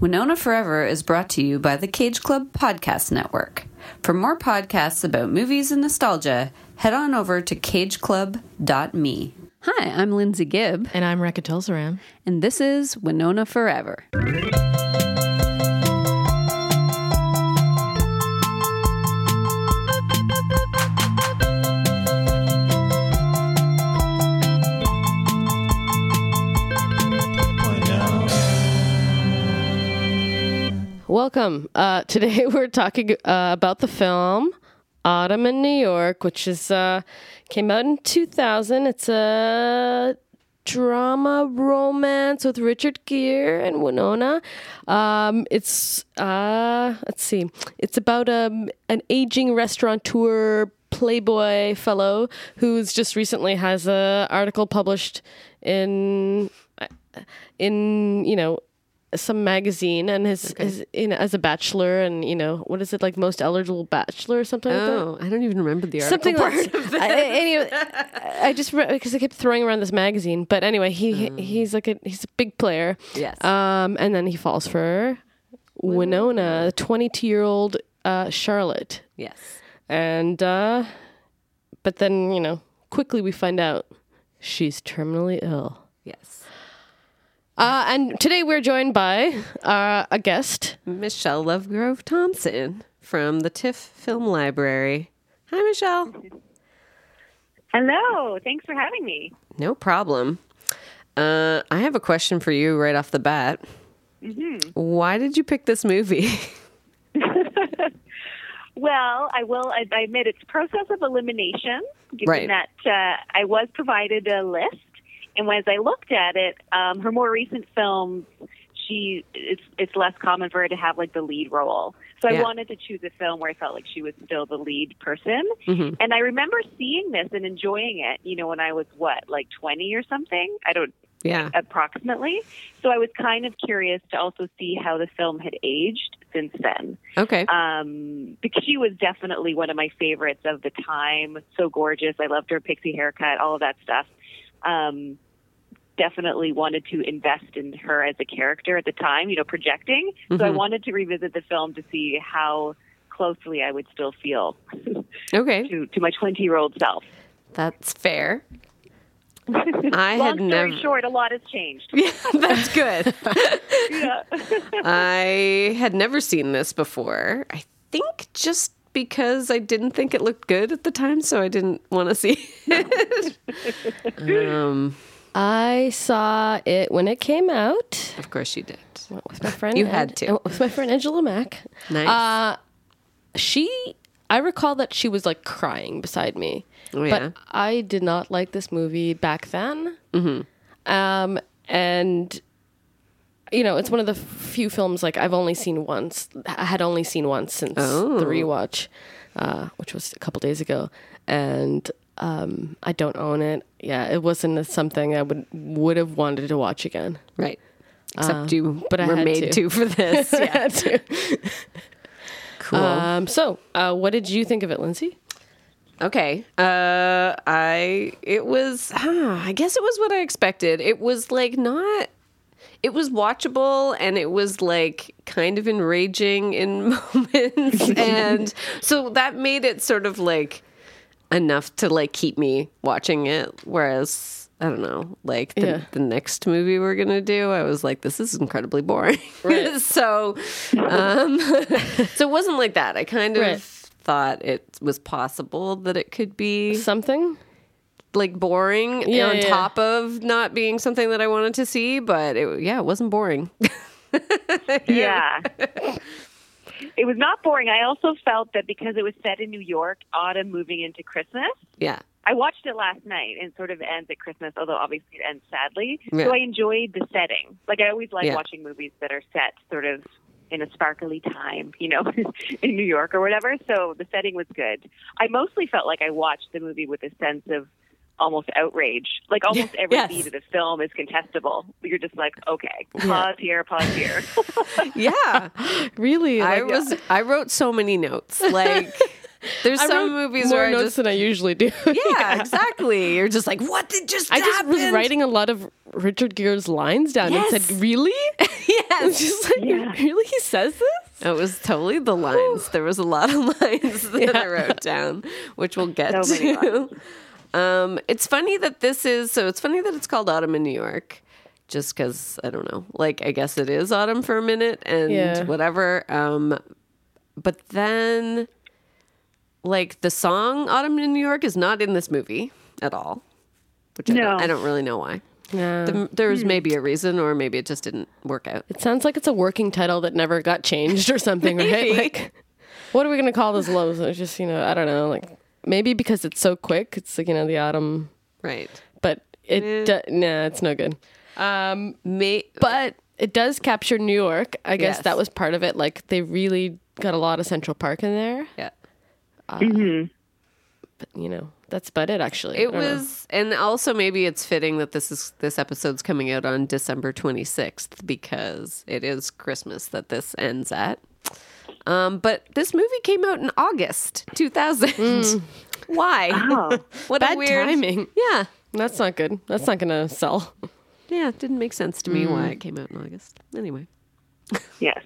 Winona Forever is brought to you by the Cage Club Podcast Network. For more podcasts about movies and nostalgia, head on over to cageclub.me. Hi, I'm Lindsay Gibb, And I'm Rekha Tulsaram. and this is Winona Forever. Welcome. Uh, today we're talking uh, about the film Autumn in New York, which is uh, came out in 2000. It's a drama romance with Richard Gere and Winona. Um, it's uh, let's see. It's about um, an aging restaurateur playboy fellow who's just recently has a article published in in you know some magazine and his, his you know as a bachelor and you know what is it like most eligible bachelor or something like that Oh, I don't even remember the article something part like of this. I, anyway, I just because I kept throwing around this magazine. But anyway, he he's like a he's a big player. Yes. Um, and then he falls for Winona, twenty two year old uh, Charlotte, Yes. and uh, but then you know quickly we find out she's terminally ill. Yes. Uh, and today we're joined by uh, a guest. Michelle Lovegrove Thompson from the TIFF Film Library. Hi, Michelle. Hello. Thanks for having me. No problem. Uh, I have a question for you right off the bat. Why did you pick this movie? Well, I will I I admit it's process of elimination, given Right. that uh, I was provided a list, and as I looked at it, um, her more recent films, she it's it's less common for her to have like the lead role. So Yeah. I wanted to choose a film where I felt like she was still the lead person. Mhm. And I remember seeing this and enjoying it, you know, when I was what, like 20 or something? I don't Yeah. approximately. So I was kind of curious to also see how the film had aged since then. Okay. Um, because she was definitely one of my favorites of the time. So gorgeous. I loved her pixie haircut, all of that stuff. Um, definitely wanted to invest in her as a character at the time, you know, projecting. So I Mhm. wanted to revisit the film to see how closely I would still feel Okay. to, to my 20 year old self. That's fair. I Long had story never. short, a lot has changed. Yeah, that's good. yeah. I had never seen this before. I think just because I didn't think it looked good at the time, so I didn't want to see it. um, I saw it when it came out. of course, you did. with my friend. You Ed- had to. uh, With my friend Angela Mack. Nice. Uh, she, I recall that she was like crying beside me. Oh, yeah? But I did not like this movie back then. Mm-hmm. Um, and you know, it's one of the few films like I've only seen once. I had only seen once since Oh. the rewatch, uh, which was a couple days ago, and um, I don't own it. Yeah, it wasn't something I would would have wanted to watch again. Right. Except you but I were made to. to. for this. Yeah. Cool. Um, so, uh, what did you think of it, Lindsay? Okay. Uh I it was huh, I guess it was what I expected. It was like not it was watchable and it was like kind of enraging in moments and so that made it sort of like enough to like keep me watching it whereas I don't know, like the, Yeah. the next movie we're gonna do, I was like, this is incredibly boring. Right. so, um, so it wasn't like that. I kind of Right. thought it was possible that it could be Something? like boring Yeah, on yeah. top of not being something that I wanted to see, but it, yeah, it wasn't boring. Yeah. It was not boring. I also felt that because it was set in New York, autumn moving into Christmas. yeah. I watched it last night and sort of ends at Christmas, although obviously it ends sadly. Yeah. So I enjoyed the setting. Like I always like Yeah. watching movies that are set sort of in a sparkly time, you know, in New York or whatever. So the setting was good. I mostly felt like I watched the movie with a sense of almost outrage. Like almost every Yes. beat of the film is contestable. You're just like, okay, pause here, pause here. Yeah. Really? I Like, was I wrote so many notes. Like There's I some movies more where I notes just than I usually do. yeah, exactly. You're just like, what did just I just was writing a lot of Richard Gere's lines down and Yes. said, "Really?" yes. just like, Yeah. "Really? He says this?" It was totally the lines. There was a lot of lines that I wrote down, which we'll get So to. Um, it's funny that this is so. It's funny that it's called Autumn in New York, just because I don't know. Like I guess it is autumn for a minute and Yeah. whatever. Um, but then, like the song "Autumn in New York" is not in this movie at all, which I, No. don't, I don't really know why. Yeah. The, there was maybe a reason, or maybe it just didn't work out. It sounds like it's a working title that never got changed or something, right? Like, what are we going to call this love? It's just, you know, I don't know. Like, maybe because it's so quick, it's like, you know, the autumn, Right. but it, Eh. do- nah, it's no good. Um, May, but it does capture New York. I guess Yes. that was part of it. Like, they really got a lot of Central Park in there. yeah. Mhm. But, you know, that's about it, actually. It don't know. was, and also maybe it's fitting that this is this episode's coming out on December twenty sixth because it is Christmas that this ends at. Um, but this movie came out in August two thousand. Why? Oh. what Bad a weird timing. Yeah, That's not good. That's not going to sell. yeah. It didn't make sense to me why it came out in August. Anyway, Yes.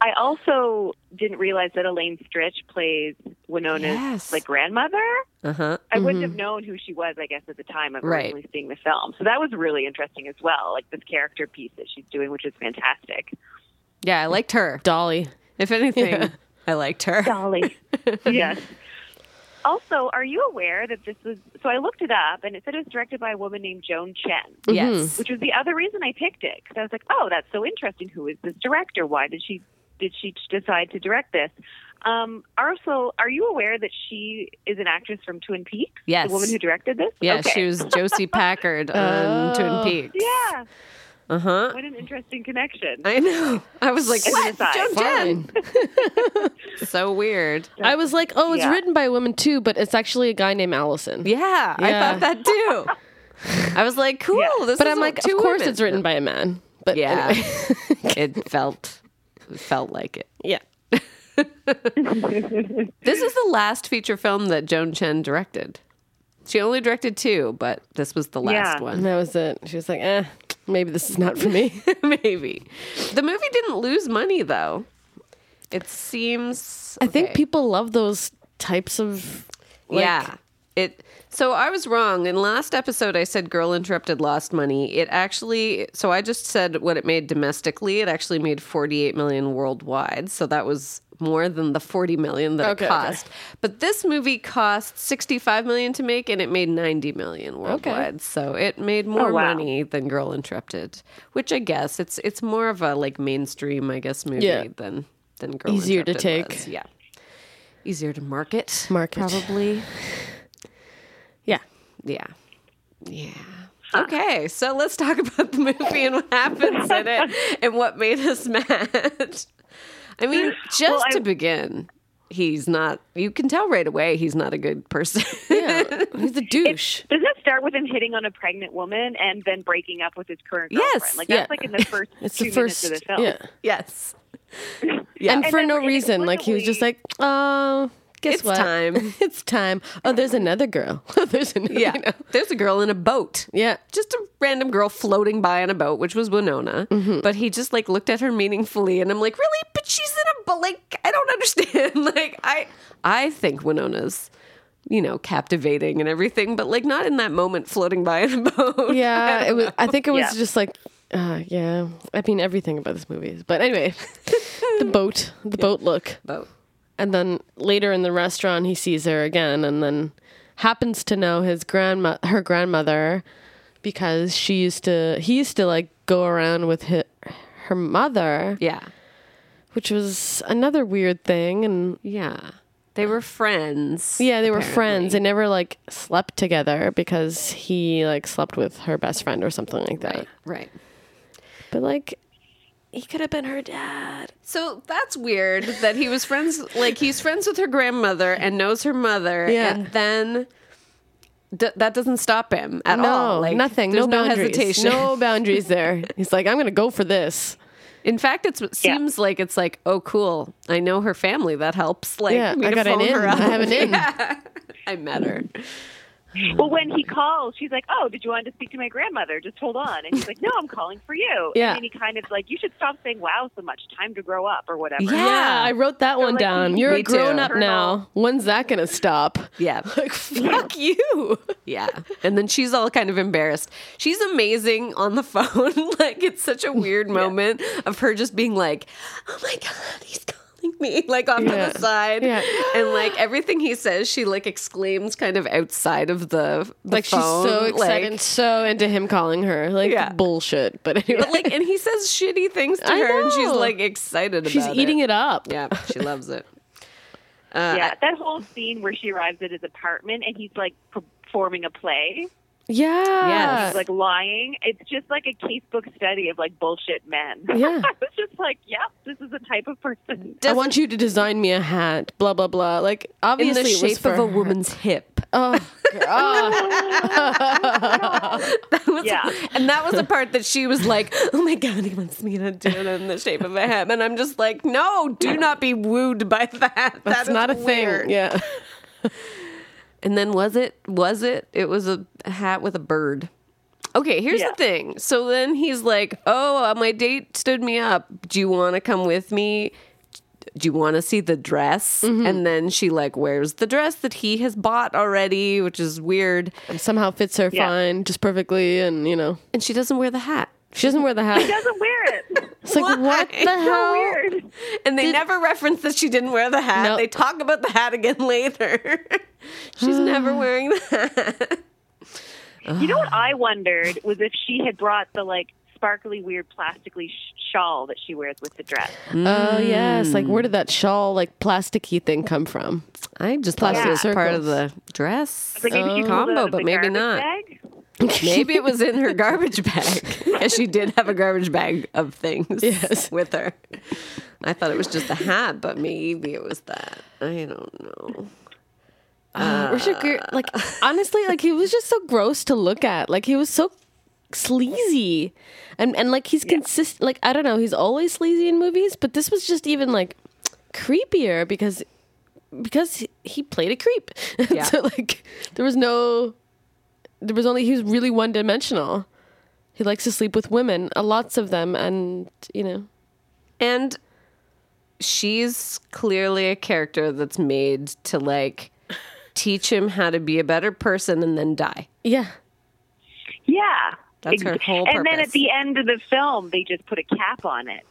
I also didn't realize that Elaine Stritch plays Winona's Yes. like grandmother. uh huh. I wouldn't have known who she was, I guess, at the time of Right. originally seeing the film. So that was really interesting as well, like this character piece that she's doing, which is fantastic. Yeah, I liked her. Dolly. If anything, Yeah. I liked her. Dolly. yes. Also, are you aware that this was? So I looked it up, and it said it was directed by a woman named Joan Chen. Yes. which was the other reason I picked it because I was like, oh, that's so interesting. Who is this director? Why did she did she decide to direct this? Um, also, are you aware that she is an actress from Twin Peaks? Yes. the woman who directed this. Yeah, Okay. she was Josie Packard on Oh. Twin Peaks. Yeah, Uh huh. what an interesting connection. I know. I was like, what? aside. Joan Chen? So weird. I was like, oh, it's Yeah. written by a woman too, but it's actually a guy named Allison. Yeah, I thought that too. I was like, cool. Yeah. This But is I'm like, two of course women. it's written by a man. But Yeah. anyway. it felt felt like it. yeah. This is the last feature film that Joan Chen directed. She only directed two, but this was the last Yeah. And one. that was it. She was like, eh, maybe this is not for me. Maybe. The movie didn't lose money though. It seems I think people love those types of. Like, yeah. It so I was wrong. In last episode I said Girl Interrupted lost money. It actually so I just said what it made domestically. It actually made 48 million worldwide. So that was more than the 40 million that Okay, it okay. cost. But this movie cost 65 million to make and it made 90 million worldwide. Okay. So it made oh, more Oh, wow. money than Girl Interrupted, which I guess it's it's more of a like mainstream I guess movie Yeah. than than Girl Easier to take. was. Yeah. Easier to market. Market. Probably. Yeah. Yeah. Yeah. Okay, so let's talk about the movie and what happens in it and what made us mad. I mean, just Well, I- to begin, he's not, you can tell right away he's not a good person. Yeah. He's a douche. Does that start with him hitting on a pregnant woman and then breaking up with his current girlfriend? Yes, girlfriend? Like yeah. that's like in the first It's two the first. minutes of the film. Yeah. yes. Yeah. And, And for then- no and reason. Like he was just like, oh, guess It's what? time. it's time. Oh, there's another girl. there's another. yeah. you know. There's a girl in a boat. Yeah. Just a random girl floating by on a boat, which was Winona. Mm-hmm. But he just like looked at her meaningfully, and I'm like, really? But she's in a boat. Like, I don't understand. like, I, I think Winona's, you know, captivating and everything, but like not in that moment floating by in a boat. Yeah. It was. I think it was Yeah. just like. Uh, yeah, I mean everything about this movie is, but anyway, the boat, the boat look, boat. And then later in the restaurant he sees her again, and then happens to know his grandma, her grandmother, because she used to, he used to like go around with hi her mother, Yeah. which was another weird thing, and Yeah. They were friends. Yeah, they were friends. They never like slept together because he like slept with her best friend or something like that. Right. Right. But like he could have been her dad. So that's weird that he was friends, like he's friends with her grandmother and knows her mother, Yeah. and then d- that doesn't stop him at no, all. Like nothing. There's no no, hesitation. No boundaries there. He's like, I'm gonna go for this. In fact, it seems like it's like, oh, cool. I know her family. That helps. Like, Yeah, I got an in. I have an in. Yeah. I met her. Well, when he calls, she's like, "Oh, did you want to speak to my grandmother? Just hold on." And he's like, "No, I'm calling for you." Yeah. And he kind of like, "You should stop saying wow so much. Time to grow up or whatever." Yeah, I wrote that one like, down. You're a grown up now. When's that gonna stop? Yeah. Like fuck you. Yeah. And then she's all kind of embarrassed. She's amazing on the phone. like it's such a weird moment of her just being like, "Oh my god, he's calling me." Like off Yeah. to the side. Yeah. And like everything he says, she like exclaims kind of outside of the, the Like she's so excited, Like, and so into him calling her. Like Yeah. bullshit. But anyway, but like and he says shitty things to I her and she's like excited about it. she's about eating it up. Yeah, she loves it. Uh, yeah, that whole scene where she arrives at his apartment and he's like performing a play, Yeah. Yes. like lying. It's just like a casebook study of like bullshit men. Yeah. I was just like, "Yep, this is the type of person." I want you to design me a hat. Blah blah blah. Like in obviously the shape for of a her. woman's hip. Oh god. That was- Yeah. And that was the part that she was like, oh my God, he wants me to do it in the shape of a hip. And I'm just like, no, do not be wooed by that. That's That is not a weird. thing. Yeah. And then was it? Was it? It was a hat with a bird. Okay, here's Yeah. the thing. So then he's like, oh, uh, my date stood me up. Do you want to come with me? Do you want to see the dress? Mm-hmm. And then she like wears the dress that he has bought already, which is weird. And somehow fits her Yeah. fine, just perfectly, and you know And she doesn't wear the hat. she doesn't wear the hat. She doesn't wear it. It's like Why? what the So hell? Weird. And they never reference that she didn't wear the hat. No. They talk about the hat again later. She's never wearing the hat. You know what I wondered was if she had brought the like sparkly, weird, plastically sh- shawl that she wears with the dress. Mm. Oh yes, like where did that shawl, like plasticky thing, come from? I just thought Plastic it was part of the dress Like maybe she pulled it out combo, but maybe not. Bag. Maybe it was in her garbage bag. Because she did have a garbage bag of things Yes. with her. I thought it was just a hat, but maybe it was that. I don't know. Uh, Richard Gere, like honestly, like he was just so gross to look at. Like he was so sleazy, and and like he's consistent. Like I don't know, he's always sleazy in movies, but this was just even like creepier because because he- he played a creep. Yeah. so like there was no, there was only he was really one dimensional. He likes to sleep with women, uh, lots of them, and you know. And she's clearly a character that's made to like teach him how to be a better person and then die. Yeah. Yeah. That's her whole And then at the end of the film, they just put a cap on it.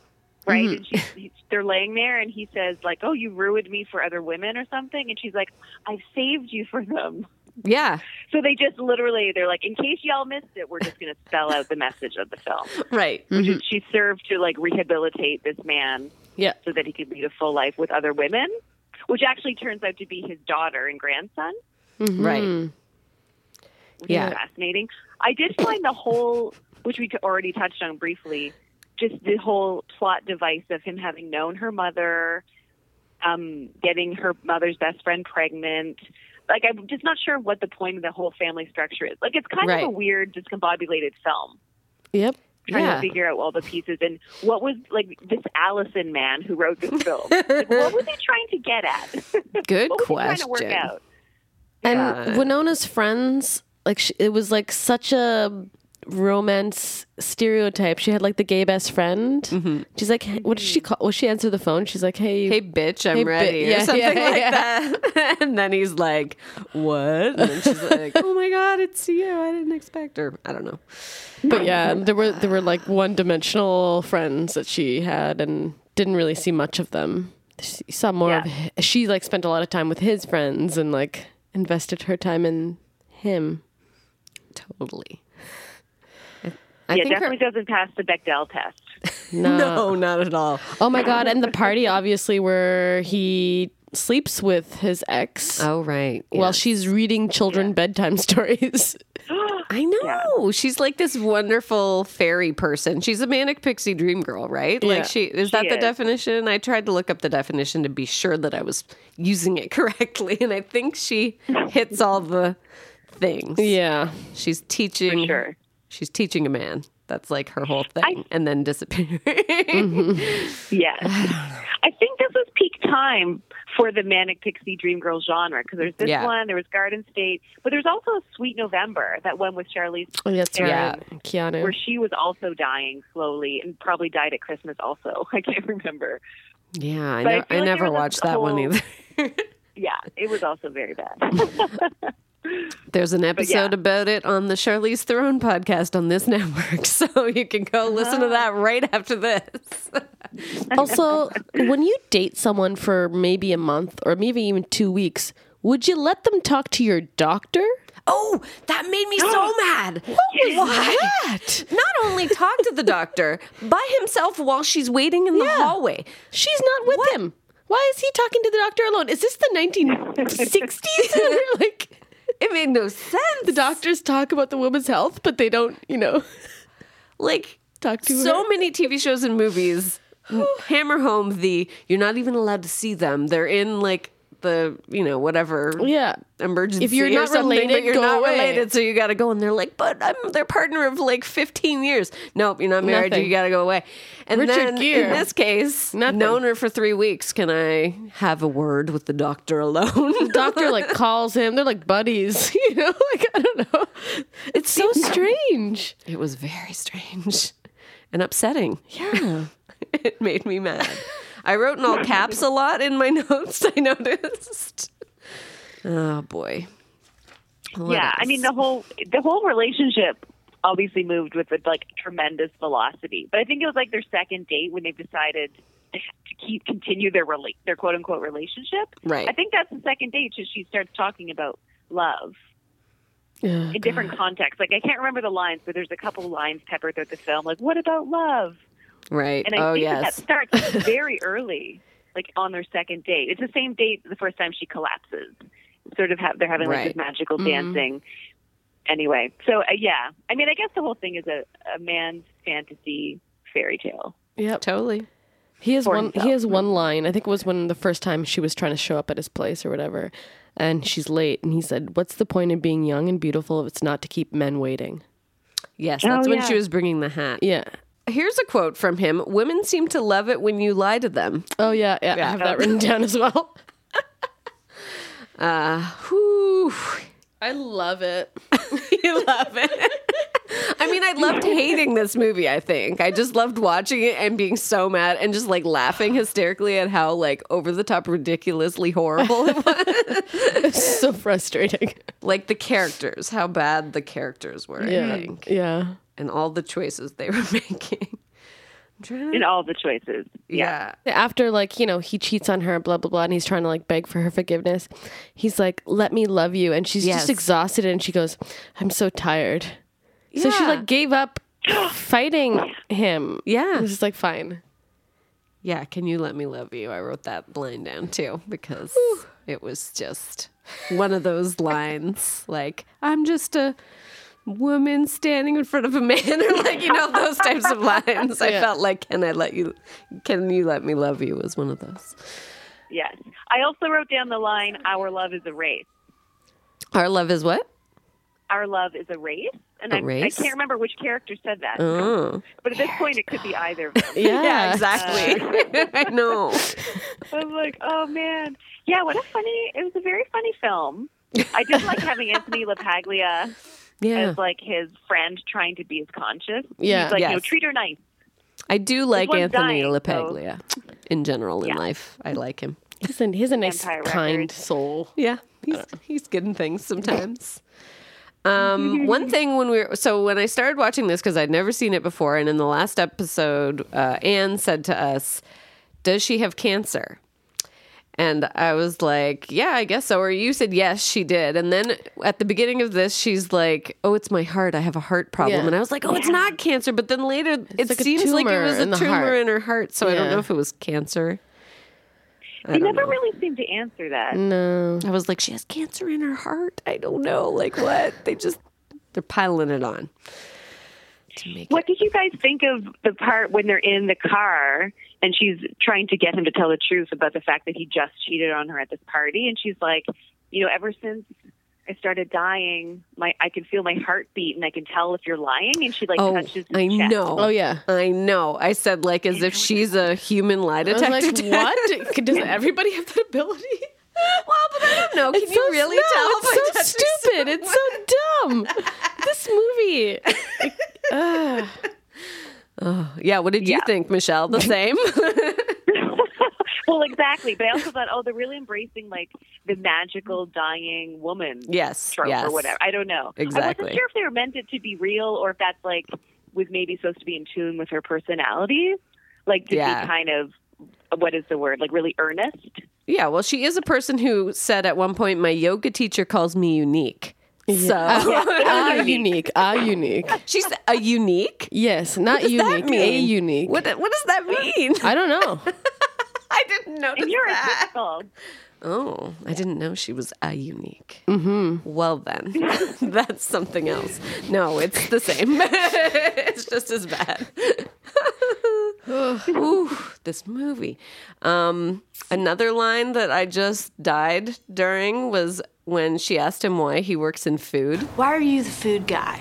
Right? Mm-hmm. And she's, they're laying there, and he says, like, oh, you ruined me for other women or something. And she's like, I've saved you for them. Yeah, So they just literally, they're like, in case y'all missed it, we're just going to spell out the message of the film. right. Which is mm-hmm. she served to, like, rehabilitate this man Yeah. so that he could lead a full life with other women, which actually turns out to be his daughter and grandson. Mm-hmm. Right. Hmm. which Yeah. is fascinating. I did find the whole, which we already touched on briefly, just the whole plot device of him having known her mother, um, getting her mother's best friend pregnant. Like, I'm just not sure what the point of the whole family structure is. Like, it's kind Right. of a weird, discombobulated film. Yep. Trying Yeah. to figure out all the pieces and what was like this Allison man who wrote this film. like, what was he trying to get at? Good what was he trying to work question. out? And Yeah. Winona's friends, like she, it was like such a romance stereotype. She had like the gay best friend. Mm-hmm. She's like, hey, what did she call? Well, she answered the phone. She's like, hey, Hey, bitch, I'm Hey, bi- ready, yeah, or something yeah, like yeah. that. and then he's like, "What?" And then she's like, "Oh my god, it's you! I didn't expect her." I don't know. but yeah, there were there were like one dimensional friends that she had, and didn't really see much of them. She saw more of. She like spent a lot of time with his friends and like invested her time in him. Totally. I, I yeah, think her- definitely doesn't pass the Bechdel test. No. no, not at all. Oh my god! And the party, obviously, where he sleeps with his ex. Oh right. while she's reading children bedtime stories. I know. She's like this wonderful fairy person. She's a manic pixie dream girl, right? Yeah. Like she is that She the is. definition? I tried to look up the definition to be sure that I was using it correctly, and I think she hits all the things. yeah. She's teaching For sure. She's teaching a man. That's like her whole thing, and then disappearing. Mm-hmm. Yes. I think this was peak time for the Manic Pixie Dream Girl genre because there's this Yeah. one, there was Garden State, but there's also a Sweet November, that one with Charlize Oh, that's Theron, right. Keanu. where she was also dying slowly and probably died at Christmas also. I can't remember. yeah, I, But I I like never watched that one either. Yeah, it was also very bad. There's an episode yeah. about it on the Charlize Theron podcast on this network, so you can go listen to that right after this. also, when you date someone for maybe a month or maybe even two weeks, would you let them talk to your doctor? Oh, that made me so mad. What was that? Not only talk to the doctor by himself while she's waiting in the hallway. She's not with him. Why is he talking to the doctor alone? Is this the 1960s? like It made no sense. the doctors talk about the woman's health, but they don't, you know, like talk to so her. many TV shows and movies hammer home the you're not even allowed to see them. They're in like the you know whatever Yeah. emergency. If you're not related, but you're go not away. related, so you got to go. And they're like, but I'm their partner of like 15 years. Nope, you're not married. Nothing. You got to go away. And Richard then Gere. in this case, Nothing. known her for three weeks. Can I have a word with the doctor alone? the Doctor like calls him. They're like buddies, you know? Like I don't know. It's so strange. it was very strange and upsetting. Yeah. It made me mad. I wrote in all caps a lot in my notes. I noticed. Oh boy. What yeah, I mean the whole the whole relationship obviously moved with like tremendous velocity. But I think it was like their second date when they decided to keep continue their rela- their quote unquote relationship. Right. I think that's the second date. So she starts talking about love Yeah. in different contexts. Like I can't remember the lines, but there's a couple lines peppered throughout the film. Like, what about love? Right. And I oh think that, yes. that starts very early, like on their second date. It's the same date the first time she collapses. Sort of have they're having like Right. this magical dancing. Anyway, so uh, yeah, I mean, I guess the whole thing is a, a man's fantasy fairy tale. Yeah, Totally. He has one. himself. He has one line. I think it was when the first time she was trying to show up at his place or whatever, and she's late. And he said, "What's the point of being young and beautiful if it's not to keep men waiting?" Yes, Oh, that's when yeah. she was bringing the hat. Yeah. Here's a quote from him Women seem to love it when you lie to them. Oh yeah. Yeah. I have that written down as well. Uh, whew. I love it. you love it. I mean, I loved hating this movie, I think. I just loved watching it and being so mad and just like laughing hysterically at how like over the top ridiculously horrible it was. It's so frustrating. like the characters, how bad the characters were, I Yeah. think. Yeah. And all the choices they were making. I'm to In all the choices. yeah. After like you know he cheats on her, blah blah blah, and he's trying to like beg for her forgiveness. He's like, "Let me love you," and she's Yes. just exhausted, and she goes, "I'm so tired." So she like gave up fighting him. Yeah. It was just like fine. Yeah, can you let me love you? I wrote that line down too because it was just one of those lines like I'm just a woman standing in front of a man or like you know those types of lines. I felt like can I let you can you let me love you was one of those. Yes. I also wrote down the line, "Our love is a race." Our love is what? Our love is a race, and A I, I race? can't remember which character said that. Oh. But at this point, it could be either of them. Yeah, exactly. I know. I was like, oh man, yeah. What a funny! It was a very funny film. I did like having Anthony LaPaglia Yeah. as like his friend trying to be as conscious. Yeah. He's like, you know, treat her nice. I do like Anthony dying, so- LaPaglia in general in Yeah. life. I like him. He's a, he's a nice, Vampire kind Records. soul. Yeah, he's he's good in things sometimes. Um, one thing when we were so when I started watching this because I'd never seen it before, and in the last episode, uh, Anne said to us, "Does she have cancer?" And I was like, "Yeah, I guess so." Or you said, "Yes, she did." And then at the beginning of this, she's like, "Oh, it's my heart. I have a heart problem." Yeah. And I was like, "Oh, it's not cancer." But then later, it like seems like it was a the tumor heart. in her heart. So I don't know if it was cancer. I They never know. really seemed to answer that. No. I was like, she has cancer in her heart. I don't know, like what? They just they're piling it on to make What it. did you guys think of the part when they're in the car and she's trying to get him to tell the truth about the fact that he just cheated on her at this party? And she's like, you know, ever since I started dying. My I can feel my heartbeat, and I can tell if you're lying." And she like Oh, touches his I chest. know. Oh yeah. I know. I said like as if she's a human lie I was detector. like, what? Does everybody have that ability? well, but I don't know. Can It's you so- really no, tell? It's so touching stupid. It's so dumb. this movie. Ugh. Someone? Yeah. What did you Yeah. think, Michelle? The same. well, exactly. But I also thought, oh, they're really embracing like the magical dying woman yes. trope yes. or whatever. I don't know. Exactly. I wasn't sure if they were meant it to be real or if that's like was maybe supposed to be in tune with her personality, like to Yeah. be kind of what is the word? Like really earnest. Yeah. Well, she is a person who said at one point, "My yoga teacher calls me unique." So Ah, unique. Ah, unique. she's a unique. Yes, not does that unique. A unique. What What does that mean? I don't know. I didn't notice And you're that. a typical. Oh, I didn't know she was a unique. Mm-hmm. Well, then, that's something else. No, it's the same. it's just as bad. Ooh, this movie. Um, another line that I just died during was when she asked him why he works in food. Why are you the food guy?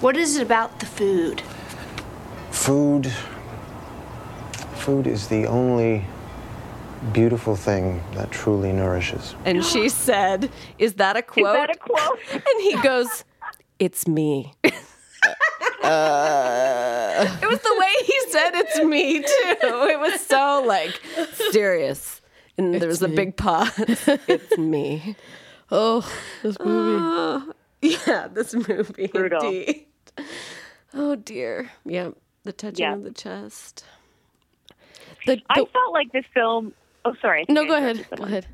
What is it about the food? Food. Food is the only beautiful thing that truly nourishes. And she said, Is that a quote? Is that a quote? And he goes, It's me. Uh. it was the way he said it's me too. It was so like serious. And there was a big pause. It's me. Oh, this movie. Uh, yeah, this movie. Brutal. Indeed. Oh dear. Yeah. The touching Yeah. of the chest. The, I the- felt like this film. Oh, sorry. No, go ahead. Go ahead.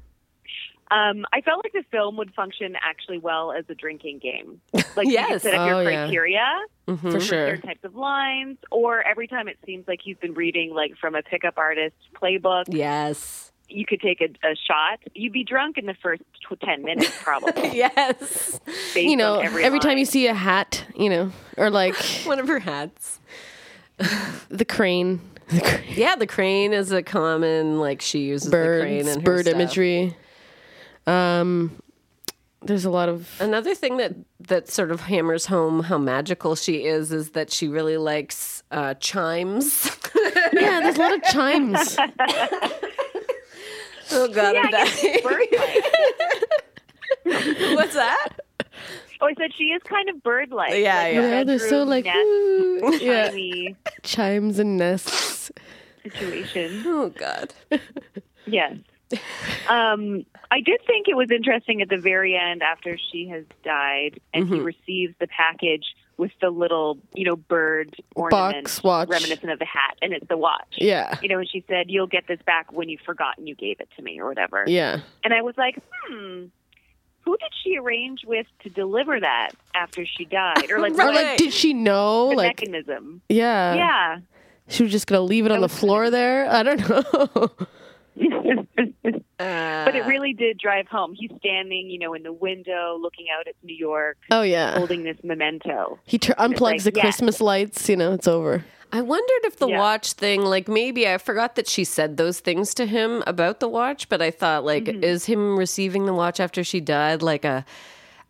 Um, I felt like the film would function actually well as a drinking game. Like you could set up Oh, your yeah. criteria For for sure. certain types of lines, or every time it seems like he's been reading like from a pickup artist playbook, Yes. you could take a, a shot. You'd be drunk in the first tw- ten minutes, probably. Yes. based You know, every, every, time you see a hat, you know, or like One of her hats. the crane, the crane Yeah, the crane is a common like she uses the crane birds, in bird stuff. imagery. Um, there's a lot of Another thing that that sort of hammers home how magical she is is that she really likes uh, chimes. yeah, there's a lot of chimes. oh God, yeah, I'm I guess it's dying. What's that? Oh, I said she is kind of bird-like. Yeah, like yeah. a Yeah, they're so like "Ooh," yeah, chimes and nests. situation. Oh God. Yes. Um, I did think it was interesting at the very end after she has died and Mm-hmm. he receives the package with the little, you know, bird ornament Box watch. reminiscent of the hat and it's the watch. Yeah, You know, and she said, You'll get this back when you've forgotten you gave it to me or whatever. yeah. And I was like, hmm, who did she arrange with to deliver that after she died? Or like, Or like, did she know? the Like, mechanism? yeah, yeah. She was just gonna leave it on the floor there. I don't know. But it really did drive home. He's standing, you know, in the window looking out at New York, oh yeah. holding this memento. He tur unplugs like, the yeah. Christmas lights. You know, it's over. I wondered if the Yeah. watch thing, like maybe I forgot that she said those things to him about the watch, but I thought like, Mm-hmm. is him receiving the watch after she died like a,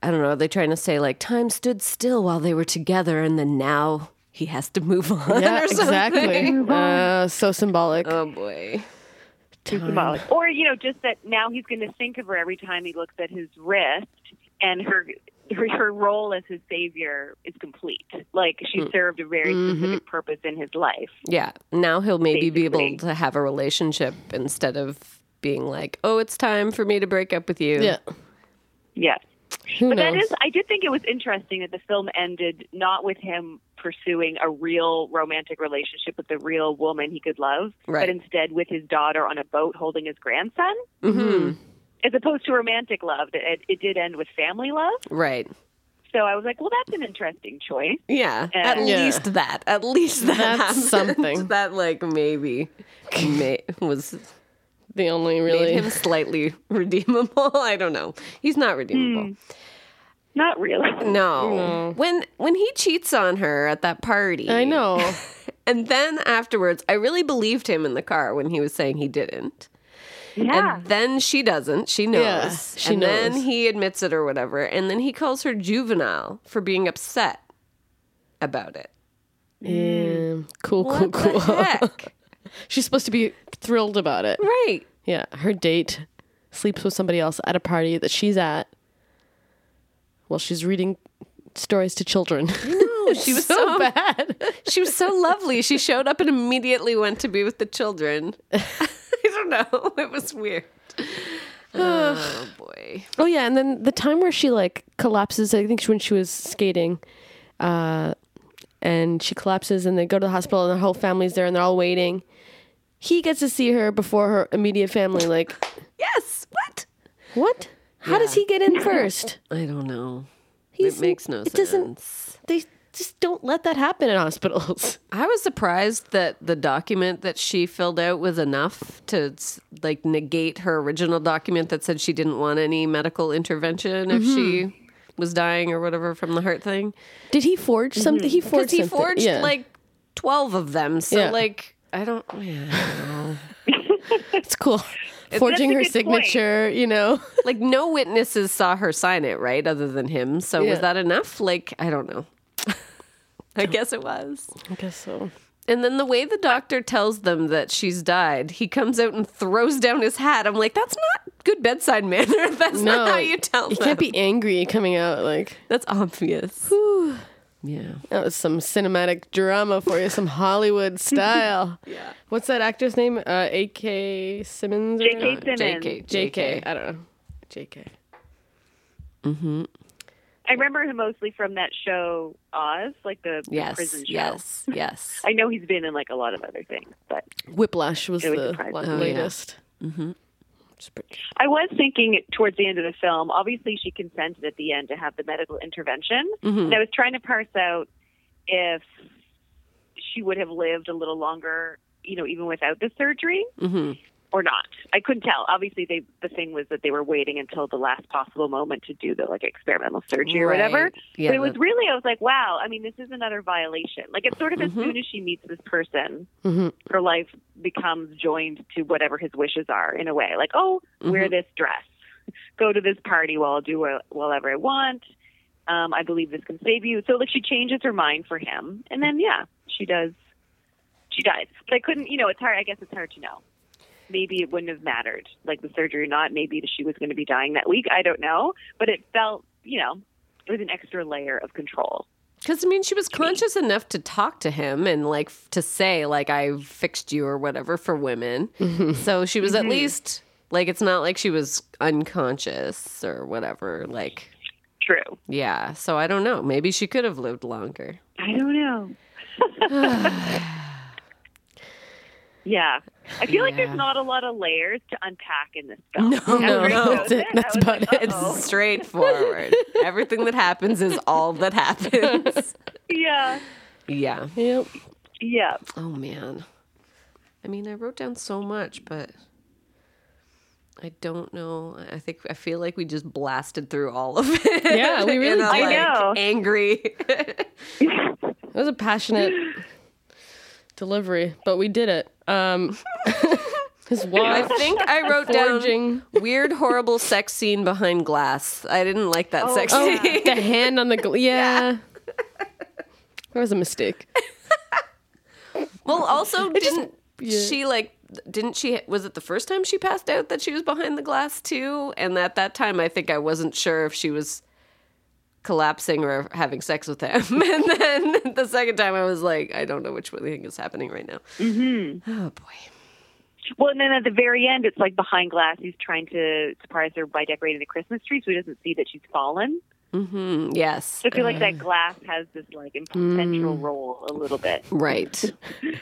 I don't know, are they trying to say like time stood still while they were together and then now he has to move on Yeah, or something? exactly. Uh, so symbolic. Oh boy. Too symbolic. Or, you know, just that now he's going to think of her every time he looks at his wrist and her. Her, her role as his savior is complete. Like she Mm. served a very Mm-hmm. specific purpose in his life. Yeah. Now he'll maybe be able to have a relationship instead of being like, oh, it's time for me to break up with you. yeah. Yes. Who But knows? that is, I did think it was interesting that the film ended not with him pursuing a real romantic relationship with a real woman he could love, Right. but instead with his daughter on a boat holding his grandson, hmm as opposed to romantic love. It, it did end with family love. Right. So I was like, well, that's an interesting choice. Yeah. At Uh, Yeah. least that. At least that. That's happened. something. that like maybe may, was the only made really. him slightly redeemable. I don't know. He's not redeemable. Not really. No. Mm. When when he cheats on her at that party. I know. And then afterwards, I really believed him in the car when he was saying he didn't. Yeah. And then she doesn't. She knows. Yeah, she and then he admits it or whatever. And then he calls her juvenile for being upset about it. Yeah. Cool, cool, What cool. the heck? She's supposed to be thrilled about it. right. Yeah, her date sleeps with somebody else at a party that she's at while she's reading stories to children. No, she was so, bad. She was so lovely. She showed up and immediately went to be with the children. I don't know. It was weird. Oh boy. Oh yeah, and then the time where she like collapses, I think when she was skating, uh, and she collapses, and they go to the hospital, and the whole family's there, and they're all waiting. He gets to see her before her immediate family. Like, Yes. What? what? How does he get in first? I don't know. He's- it makes no it doesn't- sense. They just don't let that happen in hospitals. I was surprised that the document that she filled out was enough to like negate her original document that said she didn't want any medical intervention if Mm-hmm. she was dying or whatever from the heart thing. Did he forge something? He Because forged. he something. forged Yeah. like twelve of them. So Yeah. like I don't. Yeah. it's cool. Forging her good point. signature, you know. like no witnesses saw her sign it, right? Other than him. So Yeah. was that enough? Like I don't know. I guess it was. I guess so. And then the way the doctor tells them that she's died, he comes out and throws down his hat. I'm like, that's not good bedside manner. That's No, not how you tell You them. can't be angry coming out like That's obvious. Yeah. that was some cinematic drama for you, some Hollywood style. yeah. What's that actor's name? Uh, A.K. Simmons. or- J.K. Simmons. JK. J.K. I don't know. J.K. Mm-hmm. I remember him mostly from that show Oz, like the, the Yes. prison show. Yes. Yes. I know he's been in like a lot of other things, but Whiplash was was the surprising. la- Oh, yeah. latest. I was thinking towards the end of the film, obviously she consented at the end to have the medical intervention. And I was trying to parse out if she would have lived a little longer, you know, even without the surgery. Hmm or not. I couldn't tell. Obviously they the thing was that they were waiting until the last possible moment to do the like experimental surgery or whatever. Yeah, but it was really I was like, wow, I mean this is another violation. Like it's sort of as mm-hmm. soon as she meets this person, mm-hmm. her life becomes joined to whatever his wishes are in a way. Like, oh, wear mm-hmm. this dress, go to this party while I'll do wha- whatever I want. Um, I believe this can save you. So like she changes her mind for him, and then yeah, she does. She dies. But I couldn't, you know, it's hard. I guess it's hard to know. Maybe it wouldn't have mattered, like the surgery or not. Maybe she was going to be dying that week. I don't know, but it felt, you know, it was an extra layer of control. Because I mean, she was conscious enough to talk to him and like to say like I fixed you or whatever for women. Mm-hmm. So she was at mm-hmm. least like it's not like she was unconscious or whatever. Like True. yeah. So I don't know. Maybe she could have lived longer. I don't know. yeah. I feel like there's not a lot of layers to unpack in this film. No, no, no. That's it, it. That's about like, it. It's oh. straightforward. Everything that happens is all that happens. Yeah. yeah. Yep. Yeah. Oh man. I mean, I wrote down so much, but I don't know. I think I feel like we just blasted through all of it. Yeah, we really in a, did. I like, know. Angry. It was a passionate delivery, but we did it. Um, his wife. I think I wrote forging. down weird, horrible sex scene behind glass. I didn't like that sex Oh, scene. the hand on the gl- yeah. That was a mistake. Well, also didn't yeah. she like? Didn't she? Was it the first time she passed out that she was behind the glass too? And at that time, I think I wasn't sure if she was collapsing or having sex with him. And then the second time, I was like, I don't know which one thing is happening right now. Mm-hmm. Oh boy. Well, and then at the very end, it's like behind glass. He's trying to surprise her by decorating the Christmas tree, so he doesn't see that she's fallen. Mm, yes. So I feel like that glass has this like central role a little bit. Right.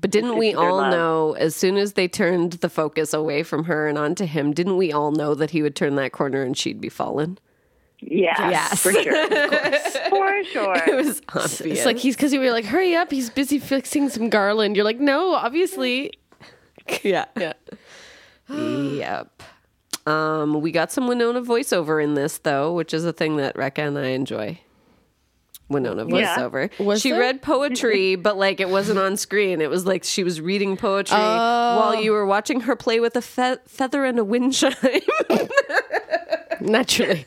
But didn't we all love. know as soon as they turned the focus away from her and onto him, didn't we all know that he would turn that corner and she'd be fallen? Yeah, Yes. for sure, for sure. It was obvious. It's like he's because you were like, hurry up, he's busy fixing some garland. You're like, no, obviously. yeah. Yeah. yep. Um, we got some Winona voiceover in this though, which is a thing that Rekha and I enjoy. Winona Yeah. voiceover. Was she there? read poetry, but like it wasn't on screen. It was like she was reading poetry Oh. while you were watching her play with a fe- feather and a wind chime Naturally.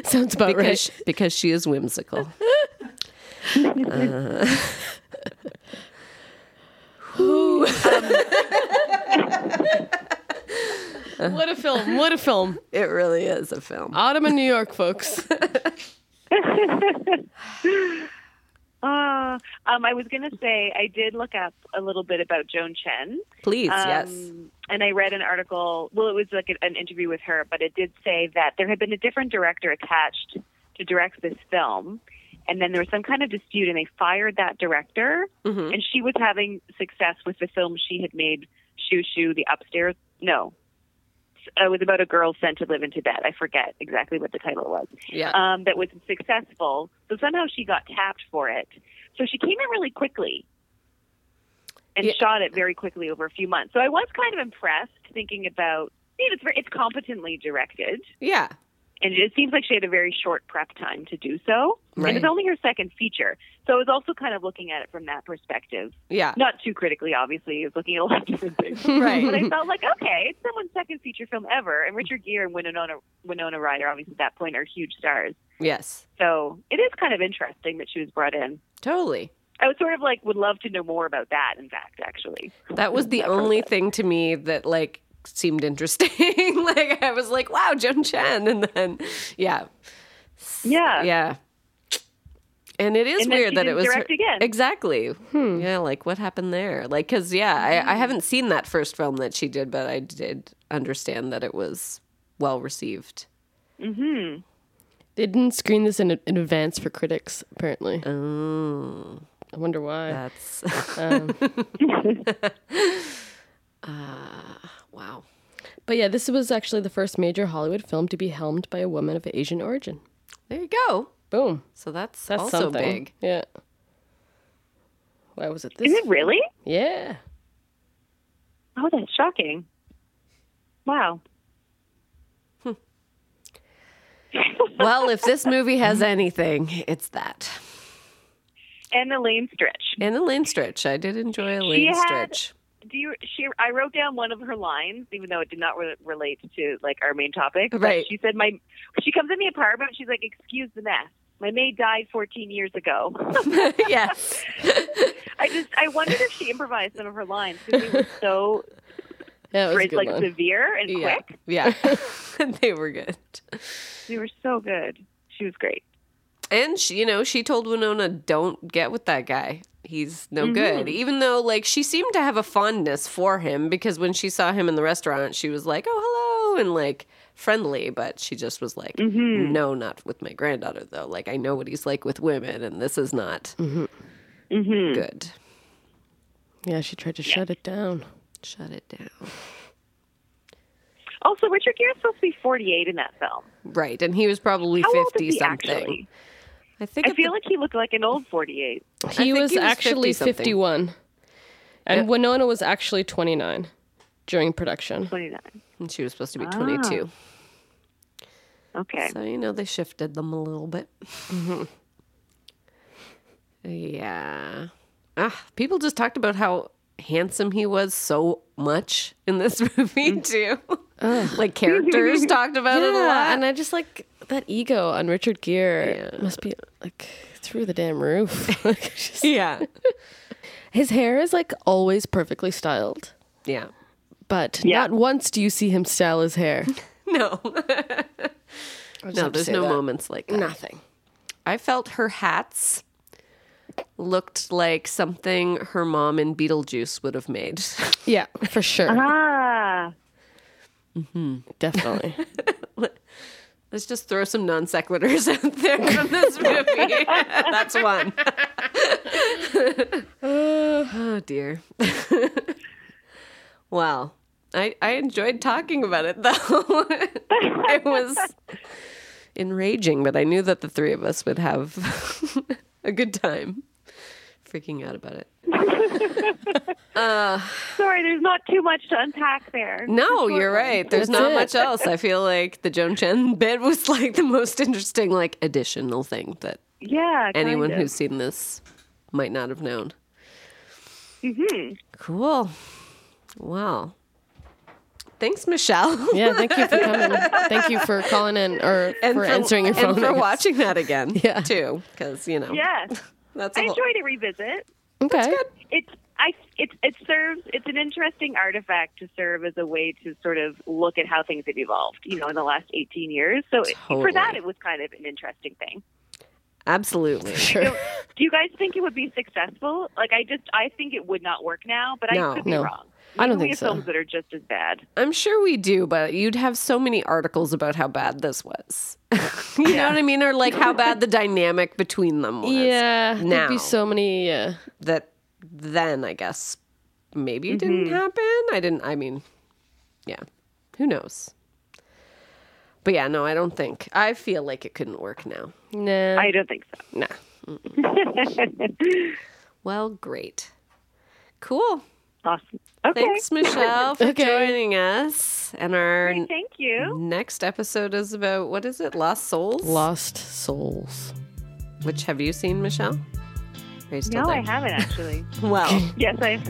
Sounds about because, right. because she is whimsical. Um, what a film. What a film. It really is a film. Autumn in New York, folks. Uh, um, I was going to say I did look up a little bit about Joan Chen. Please, Um, yes. And I read an article. Well, it was like an- an interview with her, but it did say that there had been a different director attached to direct this film, and then there was some kind of dispute, and they fired that director. Mhm. And she was having success with the film she had made, Xiu Xiu, the Upstairs. No, it was about a girl sent to live in Tibet. I forget exactly what the title was Yeah. um, that was successful. So somehow she got tapped for it. So she came in really quickly and Yeah. shot it very quickly over a few months. So I was kind of impressed thinking about. You know, it's very, it's competently directed, yeah. And it seems like she had a very short prep time to do so. Right. And it's only her second feature, so I was also kind of looking at it from that perspective. Yeah. Not too critically, obviously. I was looking at a lot of different things. Right. But I felt like, okay, it's someone's second feature film ever. And Richard Gere and Winona, Winona Ryder, obviously at that point, are huge stars. Yes. So it is kind of interesting that she was brought in. Totally. I was sort of like, would love to know more about that, in fact, actually. That was the only thing to me that like seemed interesting. like I was like, wow, Joan Chen. And then yeah. Yeah. Yeah. And it is And then weird she that it didn't was direct her- again. exactly. Yeah, like what happened there? Like, cause yeah, I, I haven't seen that first film that she did, but I did understand that it was well received. hmm They didn't screen this in, in advance for critics, apparently. Oh, I wonder why. that's Um, uh, wow. but yeah, this was actually the first major Hollywood film to be helmed by a woman of Asian origin. There you go. Boom. So that's, That's also something. big. Yeah. Why was it this? Is it really? Yeah. Oh, that's shocking. Wow. Hmm. Well, if this movie has anything, it's that. And Elaine Stritch. And Elaine Stritch. I did enjoy Elaine had- Stritch. Do you? She. I wrote down one of her lines, even though it did not re- relate to like our main topic. Right. She said, "My." She comes in the apartment. She's like, "Excuse the mess. My maid died 14 years ago." yes. I just. I wondered if she improvised some of her lines because they were so Yeah, it was good like one. severe and Yeah. quick. Yeah. they were good. They were so good. She was great. And she, you know, she told Winona, "Don't get with that guy. He's no good." Mm-hmm. Even though, like, she seemed to have a fondness for him because when she saw him in the restaurant, she was like, "Oh, hello," and like friendly. But she just was like, mm-hmm. "No, not with my granddaughter, though. Like, I know what he's like with women, and this is not mm-hmm. good. yeah, she tried to shut it down. Shut it down." Also, Richard Gere supposed to be 48 in that film. Right, and he was probably How old is fifty he something. actually? I think. I feel the- like he looked like an old 48. He was he was actually 50-something. 51. And Yep. Winona was actually 29 during production. 29. and she was supposed to be Ah. twenty-two. Okay. So you know they shifted them a little bit. yeah. Ah, people just talked about how handsome he was so much in this movie too. Like characters talked about it a lot. and I just like that ego on Richard Gere must be like through the damn roof. Like, just- yeah. His hair is like always perfectly styled, Yeah. but Yeah. not once do you see him style his hair. No. no, there's no that. moments like that. Nothing. I felt her hats looked like something her mom in Beetlejuice would have made. Yeah, for sure. Ah. Mm-hmm. Definitely. Let's just throw some non sequiturs out there from this movie. That's one. oh dear. well, I I enjoyed talking about it though. it was enraging, but I knew that the three of us would have a good time freaking out about it. Sorry, there's not too much to unpack there. No, you're right. There's That's not it. much else. I feel like the Joan Chen bit was like the most interesting, like additional thing that Yeah. anyone of. who's seen this might not have known. Mm-hmm. Cool. Wow. Thanks, Michelle. Yeah, thank you for coming. thank you for calling in or and for, answering your phone. and for watching that again. Yeah. too, because you know Yes. That's a I whole- enjoyed a revisit. Okay. It's I it it serves it's an interesting artifact to serve as a way to sort of look at how things have evolved, you know, in the last 18 years. So it, for that it was kind of an interesting thing. absolutely. Sure. Do you guys think it would be successful? Like I just I think it would not work now, but No. I could be No. wrong. I don't Maybe we think have so. films that are just as bad. I'm sure we do, but you'd have so many articles about how bad this was. you know what I mean? Or like how bad the dynamic between them was. Yeah, there'd be so many. Uh, That then I guess maybe it didn't Mm-hmm. happen. I didn't. I mean, yeah. Who knows? But yeah, no, I don't think. I feel like it couldn't work now. nah. I don't think so. Nah. Well, great. Cool. Awesome. Okay. Thanks, Michelle, for Okay. joining us. And our Great, Thank you. next episode is about what is it? Lost Souls? Lost souls. Which have you seen, Michelle? Are you still No, there? I haven't actually. Well, yes, I.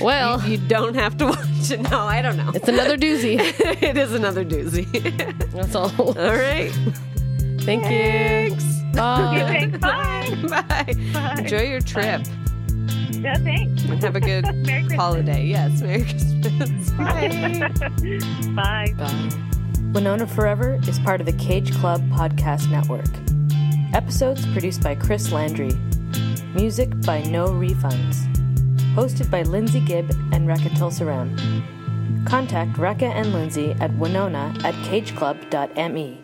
Well, you don't have to watch it. No, I don't know. it's another doozy. it is another doozy. That's all. All right. Thank you. Thanks. Bye. Thanks. Bye. Bye. Bye. Enjoy your trip Mm-hmm. No, thanks. and have a good holiday. Yes, Merry Christmas. Bye. Bye. Bye. Winona Forever is part of the Cage Club Podcast Network. Episodes produced by Chris Landry. Music by No Refunds. Hosted by Lindsay Gibb and Rekha Tulsaram. Contact Rekha and Lindsay at winona at cageclub.me.